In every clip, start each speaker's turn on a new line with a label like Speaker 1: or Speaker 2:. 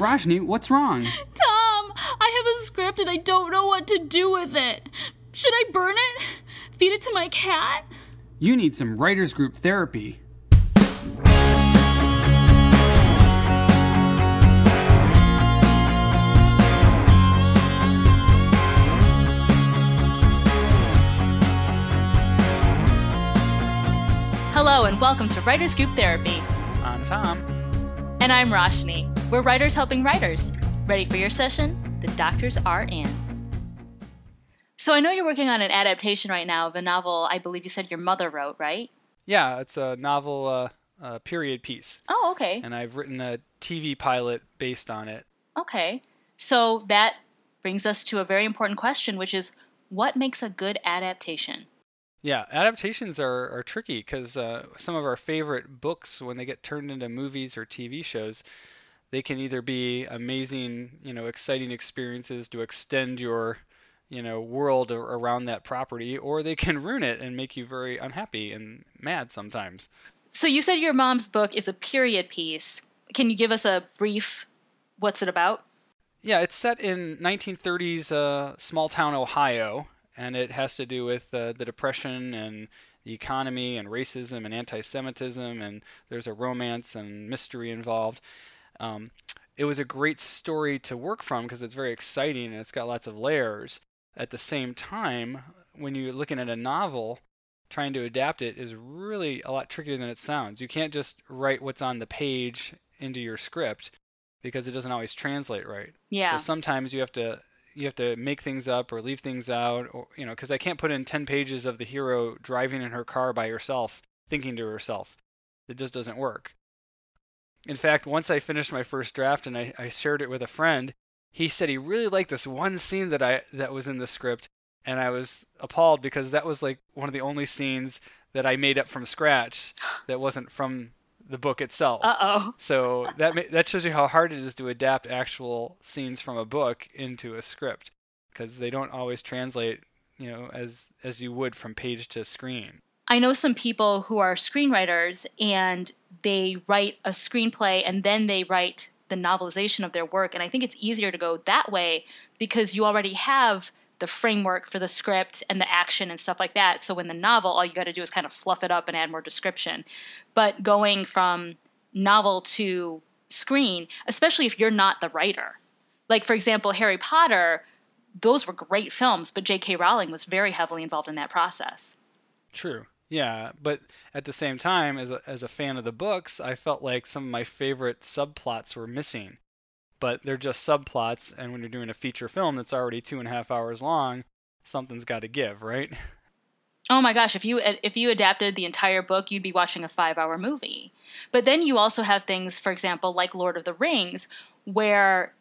Speaker 1: Roshni, what's wrong?
Speaker 2: Tom, I have a script and I don't know what to do with it. Should I burn it? Feed it to my cat?
Speaker 1: You need some writers group therapy.
Speaker 2: Hello and welcome to Writers Group Therapy.
Speaker 1: I'm Tom.
Speaker 2: And I'm Roshni. We're writers helping writers. Ready for your session? The doctors are in. So I know you're working on an adaptation right now of a novel I believe you said your mother wrote, right?
Speaker 3: Yeah, it's a novel uh, uh, period piece.
Speaker 2: Oh, okay.
Speaker 3: And I've written a TV pilot based on it.
Speaker 2: Okay. So that brings us to a very important question, which is what makes a good adaptation?
Speaker 3: Yeah, adaptations are, are tricky because uh, some of our favorite books, when they get turned into movies or TV shows, they can either be amazing, you know, exciting experiences to extend your, you know, world around that property, or they can ruin it and make you very unhappy and mad sometimes.
Speaker 2: So you said your mom's book is a period piece. Can you give us a brief? What's it about?
Speaker 3: Yeah, it's set in 1930s uh, small town Ohio, and it has to do with uh, the depression and the economy and racism and anti-Semitism, and there's a romance and mystery involved. Um, it was a great story to work from because it's very exciting and it's got lots of layers. At the same time, when you're looking at a novel, trying to adapt it is really a lot trickier than it sounds. You can't just write what's on the page into your script because it doesn't always translate right.
Speaker 2: Yeah.
Speaker 3: So sometimes you have to you have to make things up or leave things out or you know because i can't put in 10 pages of the hero driving in her car by herself thinking to herself it just doesn't work in fact once i finished my first draft and I, I shared it with a friend he said he really liked this one scene that i that was in the script and i was appalled because that was like one of the only scenes that i made up from scratch that wasn't from the book itself.
Speaker 2: Uh oh.
Speaker 3: so that that shows you how hard it is to adapt actual scenes from a book into a script because they don't always translate, you know, as as you would from page to screen.
Speaker 2: I know some people who are screenwriters and they write a screenplay and then they write the novelization of their work and I think it's easier to go that way because you already have the framework for the script and the action and stuff like that. So in the novel, all you got to do is kind of fluff it up and add more description. But going from novel to screen, especially if you're not the writer, like for example, Harry Potter, those were great films, but J.K. Rowling was very heavily involved in that process.
Speaker 3: True. Yeah, but at the same time, as a, as a fan of the books, I felt like some of my favorite subplots were missing but they're just subplots. And when you're doing a feature film that's already two and a half hours long, something's got to give, right?
Speaker 2: Oh my gosh, if you if you adapted the entire book, you'd be watching a 5-hour movie. But then you also have things, for example, like Lord of the Rings, where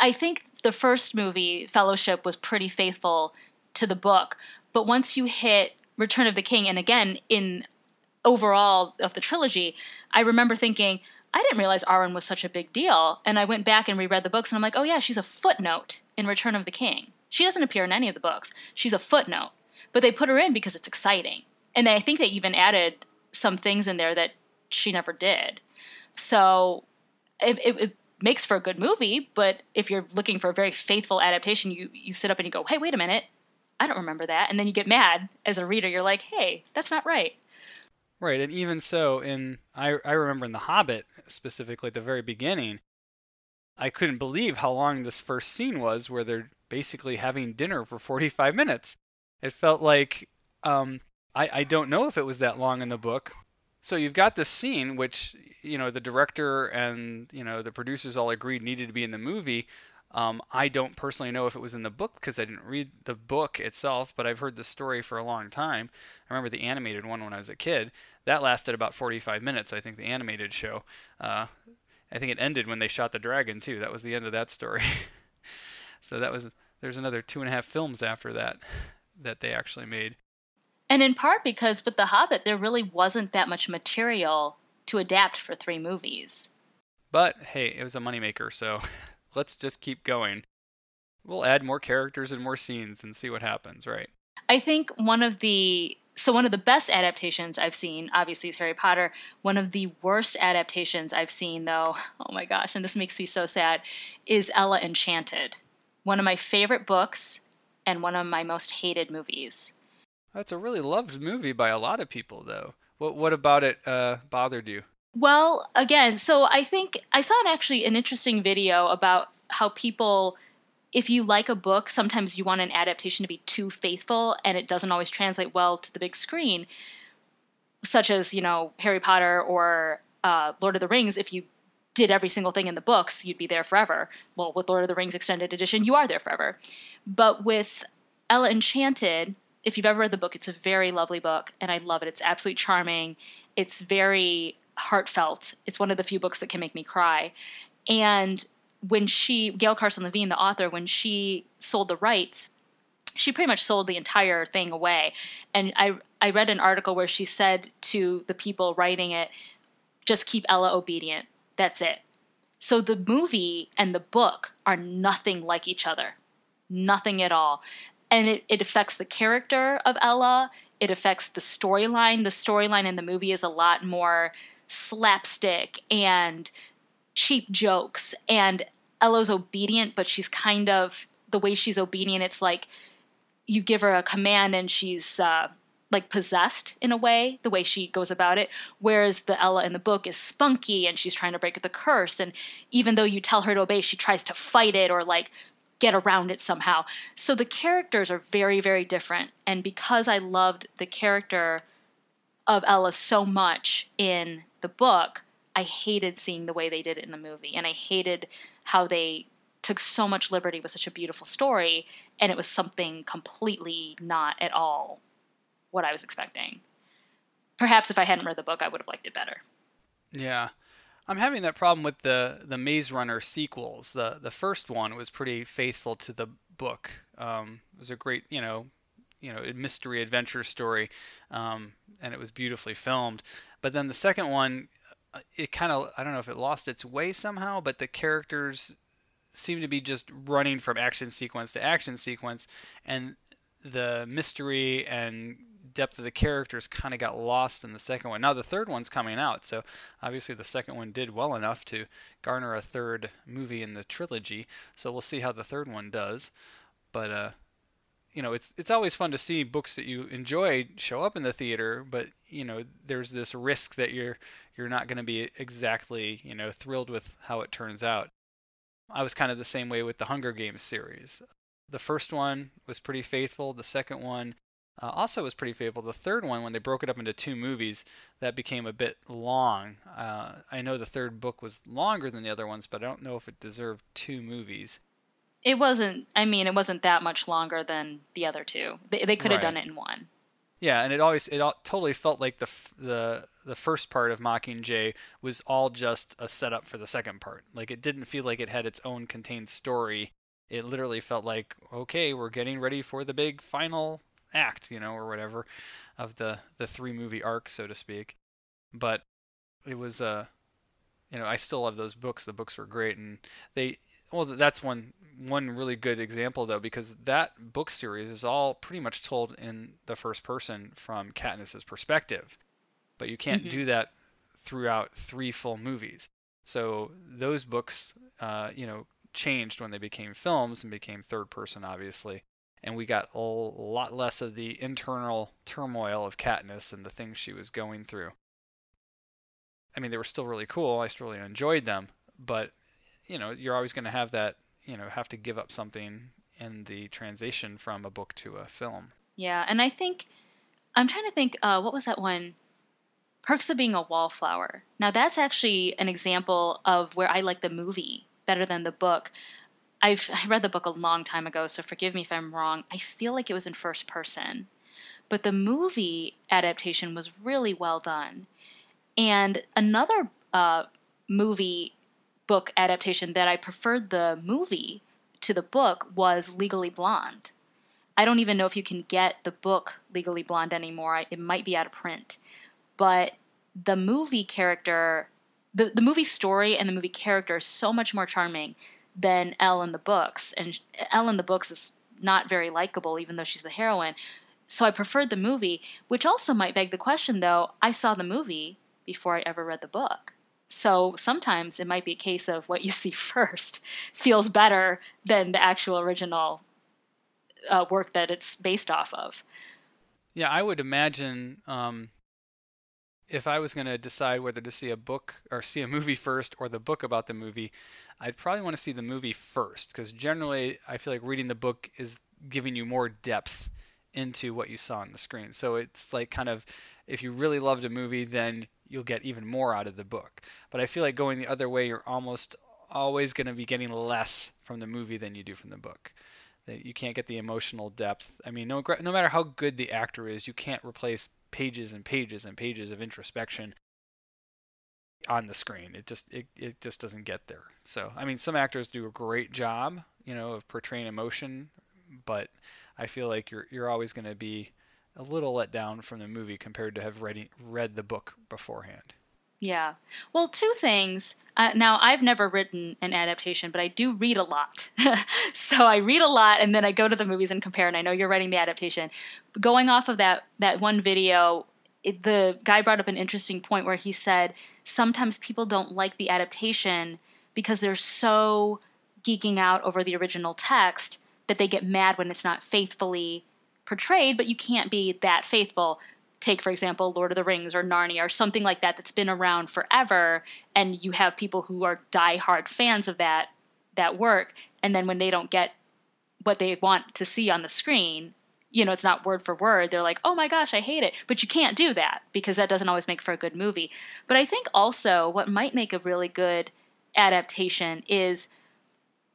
Speaker 2: I think the first movie, Fellowship, was pretty faithful to the book, but once you hit Return of the King and again in overall of the trilogy, I remember thinking, I didn't realize Arwen was such a big deal. And I went back and reread the books, and I'm like, oh, yeah, she's a footnote in Return of the King. She doesn't appear in any of the books. She's a footnote. But they put her in because it's exciting. And I think they even added some things in there that she never did. So it, it, it makes for a good movie, but if you're looking for a very faithful adaptation, you, you sit up and you go, hey, wait a minute. I don't remember that. And then you get mad as a reader. You're like, hey, that's not right.
Speaker 3: Right, and even so, in I I remember in The Hobbit specifically at the very beginning, I couldn't believe how long this first scene was, where they're basically having dinner for 45 minutes. It felt like um, I I don't know if it was that long in the book. So you've got this scene, which you know the director and you know the producers all agreed needed to be in the movie, um, I don't personally know if it was in the book because I didn't read the book itself, but I've heard the story for a long time. I remember the animated one when I was a kid. That lasted about 45 minutes, I think, the animated show. Uh, I think it ended when they shot the dragon, too. That was the end of that story. so that was there's another two and a half films after that that they actually made.
Speaker 2: And in part because with The Hobbit, there really wasn't that much material to adapt for three movies.
Speaker 3: But hey, it was a moneymaker, so let's just keep going. We'll add more characters and more scenes and see what happens, right?
Speaker 2: I think one of the so one of the best adaptations I've seen, obviously, is Harry Potter. One of the worst adaptations I've seen, though, oh my gosh, and this makes me so sad, is Ella Enchanted. One of my favorite books and one of my most hated movies.
Speaker 3: That's a really loved movie by a lot of people, though. What what about it uh, bothered you?
Speaker 2: Well, again, so I think I saw an, actually an interesting video about how people if you like a book, sometimes you want an adaptation to be too faithful and it doesn't always translate well to the big screen, such as, you know, Harry Potter or uh, Lord of the Rings. If you did every single thing in the books, you'd be there forever. Well, with Lord of the Rings Extended Edition, you are there forever. But with Ella Enchanted, if you've ever read the book, it's a very lovely book and I love it. It's absolutely charming. It's very heartfelt. It's one of the few books that can make me cry. And when she Gail Carson Levine, the author, when she sold the rights, she pretty much sold the entire thing away. And I I read an article where she said to the people writing it, just keep Ella obedient. That's it. So the movie and the book are nothing like each other. Nothing at all. And it, it affects the character of Ella. It affects the storyline. The storyline in the movie is a lot more slapstick and cheap jokes and Ella's obedient, but she's kind of the way she's obedient. It's like you give her a command and she's uh, like possessed in a way, the way she goes about it. Whereas the Ella in the book is spunky and she's trying to break the curse. And even though you tell her to obey, she tries to fight it or like get around it somehow. So the characters are very, very different. And because I loved the character of Ella so much in the book, I hated seeing the way they did it in the movie, and I hated how they took so much liberty with such a beautiful story, and it was something completely not at all what I was expecting. Perhaps if I hadn't read the book, I would have liked it better.
Speaker 3: Yeah. I'm having that problem with the the Maze Runner sequels. The the first one was pretty faithful to the book. Um, it was a great, you know, you know, mystery adventure story, um, and it was beautifully filmed. But then the second one uh, it kind of I don't know if it lost its way somehow, but the characters seem to be just running from action sequence to action sequence, and the mystery and depth of the characters kind of got lost in the second one. Now the third one's coming out, so obviously the second one did well enough to garner a third movie in the trilogy. So we'll see how the third one does. But uh, you know, it's it's always fun to see books that you enjoy show up in the theater, but you know, there's this risk that you're you're not going to be exactly, you know, thrilled with how it turns out. I was kind of the same way with the Hunger Games series. The first one was pretty faithful. The second one uh, also was pretty faithful. The third one, when they broke it up into two movies, that became a bit long. Uh, I know the third book was longer than the other ones, but I don't know if it deserved two movies
Speaker 2: it wasn't i mean it wasn't that much longer than the other two they, they could have
Speaker 3: Right.
Speaker 2: done it in one
Speaker 3: Yeah, and it always it all, totally felt like the the the first part of Mockingjay was all just a setup for the second part. Like it didn't feel like it had its own contained story. It literally felt like okay, we're getting ready for the big final act, you know, or whatever of the the three movie arc, so to speak. But it was uh you know, I still love those books. The books were great and they well that's one one really good example though because that book series is all pretty much told in the first person from Katniss's perspective. But you can't
Speaker 2: Mhm.
Speaker 3: do that throughout three full movies. So those books uh, you know changed when they became films and became third person obviously. And we got a lot less of the internal turmoil of Katniss and the things she was going through. I mean, they were still really cool. I still really enjoyed them, but you know, you're always going to have that, you know, have to give up something in the transition from a book to a film.
Speaker 2: yeah and i think i'm trying to think uh, what was that one perks of being a wallflower now that's actually an example of where i like the movie better than the book I've I read the book a long time ago, so forgive me if I'm wrong. I feel like it was in first person, but the movie adaptation was really well done. And another uh, movie book adaptation that I preferred the movie to the book was Legally Blonde. I don't even know if you can get the book Legally Blonde anymore. It might be out of print. But the movie character, the, the movie story and the movie character is so much more charming than Elle in the books. And Elle in the books is not very likable, even though she's the heroine. So I preferred the movie, which also might beg the question though, I saw the movie before I ever read the book. So sometimes it might be a case of what you see first feels better than the actual original uh, work that it's based off of.
Speaker 3: Yeah, I would imagine um, if I was going to decide whether to see a book or see a movie first or the book about the movie, I'd probably want to see the movie first because generally I feel like reading the book is giving you more depth into what you saw on the screen. So it's like kind of if you really loved a movie, then you'll get even more out of the book. But I feel like going the other way, you're almost always going to be getting less from the movie than you do from the book. That you can't get the emotional depth. I mean, no no matter how good the actor is, you can't replace pages and pages and pages of introspection on the screen. It just it, it just doesn't get there. So I mean, some actors do a great job, you know, of portraying emotion, but I feel like you're you're always going to be a little let down from the movie compared to have read read the book beforehand.
Speaker 2: Yeah. Well, two things. Uh, now, I've never written an adaptation, but I do read a lot. so I read a lot, and then I go to the movies and compare. And I know you're writing the adaptation. Going off of that that one video, it, the guy brought up an interesting point where he said sometimes people don't like the adaptation because they're so geeking out over the original text that they get mad when it's not faithfully portrayed, but you can't be that faithful. Take, for example, Lord of the Rings or Narnia or something like that that's been around forever, and you have people who are die-hard fans of that that work, and then when they don't get what they want to see on the screen, you know, it's not word for word. They're like, oh my gosh, I hate it. But you can't do that because that doesn't always make for a good movie. But I think also what might make a really good adaptation is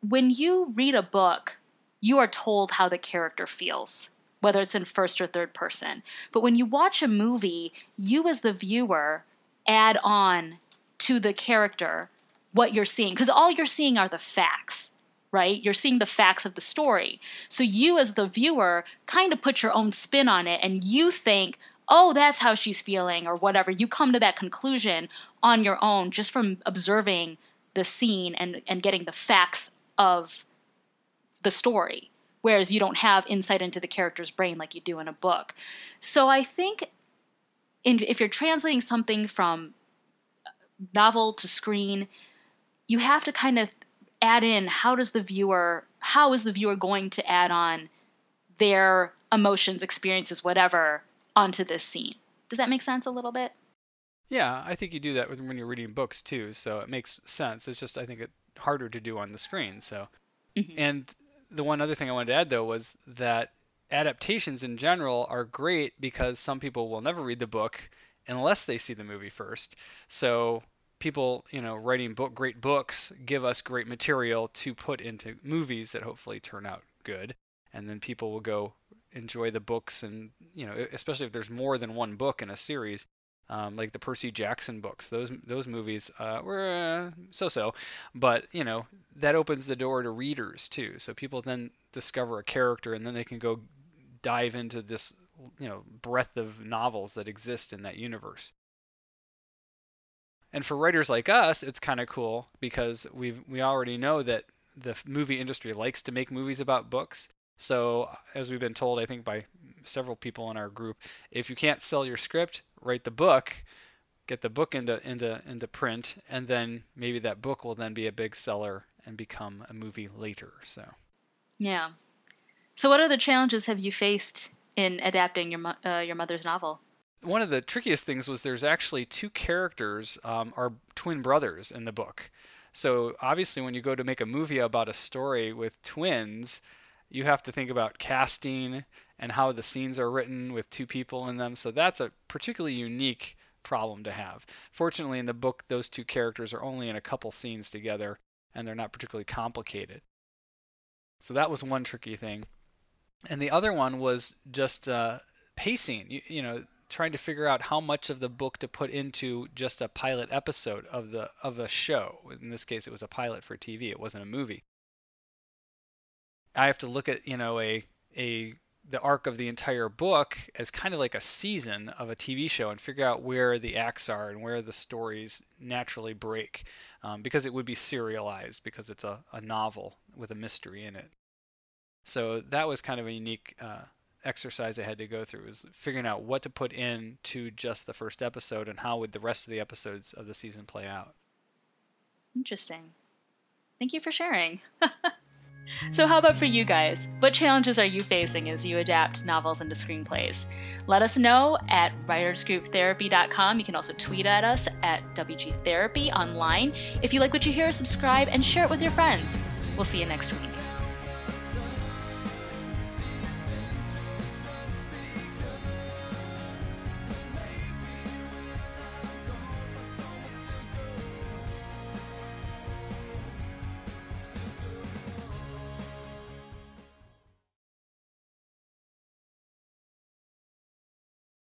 Speaker 2: when you read a book, you are told how the character feels whether it's in first or third person. But when you watch a movie, you as the viewer add on to the character what you're seeing because all you're seeing are the facts right? You're seeing the facts of the story. So you as the viewer kind of put your own spin on it and you think oh that's how she's feeling or whatever. You come to that conclusion on your own just from observing the scene and and getting the facts of the story whereas you don't have insight into the character's brain like you do in a book. So I think in, if you're translating something from novel to screen, you have to kind of add in how does the viewer how is the viewer going to add on their emotions, experiences, whatever onto this scene. Does that make sense a little bit?
Speaker 3: Yeah, I think you do that when you're reading books too, so it makes sense. It's just I think it's harder to do on the screen. So, mm-hmm. and the one other thing I wanted to add though was that adaptations in general are great because some people will never read the book unless they see the movie first. So people, you know, writing book great books give us great material to put into movies that hopefully turn out good. And then people will go enjoy the books and, you know, especially if there's more than one book in a series, um, like the Percy Jackson books. Those those movies uh, were uh, so-so, but you know that opens the door to readers too. So people then discover a character, and then they can go dive into this you know breadth of novels that exist in that universe. And for writers like us, it's kind of cool because we we already know that the movie industry likes to make movies about books. So, as we've been told, I think by several people in our group, if you can't sell your script, write the book, get the book into into into print, and then maybe that book will then be a big seller and become a movie later. So,
Speaker 2: yeah. So, what other challenges have you faced in adapting your uh, your mother's novel?
Speaker 3: One of the trickiest things was there's actually two characters um, are twin brothers in the book. So obviously, when you go to make a movie about a story with twins, you have to think about casting and how the scenes are written with two people in them. So that's a particularly unique problem to have. Fortunately, in the book, those two characters are only in a couple scenes together and they're not particularly complicated. So that was one tricky thing. And the other one was just uh, pacing. You, you know, trying to figure out how much of the book to put into just a pilot episode of the of a show. In this case, it was a pilot for TV. It wasn't a movie. I have to look at you know a a the arc of the entire book as kind of like a season of a TV show and figure out where the acts are and where the stories naturally break, um, because it would be serialized because it's a, a novel with a mystery in it. So that was kind of a unique uh, exercise I had to go through was figuring out what to put in to just the first episode and how would the rest of the episodes of the season play out.
Speaker 2: Interesting. Thank you for sharing. so, how about for you guys? What challenges are you facing as you adapt novels into screenplays? Let us know at writersgrouptherapy.com. You can also tweet at us at WG Therapy online. If you like what you hear, subscribe and share it with your friends. We'll see you next week.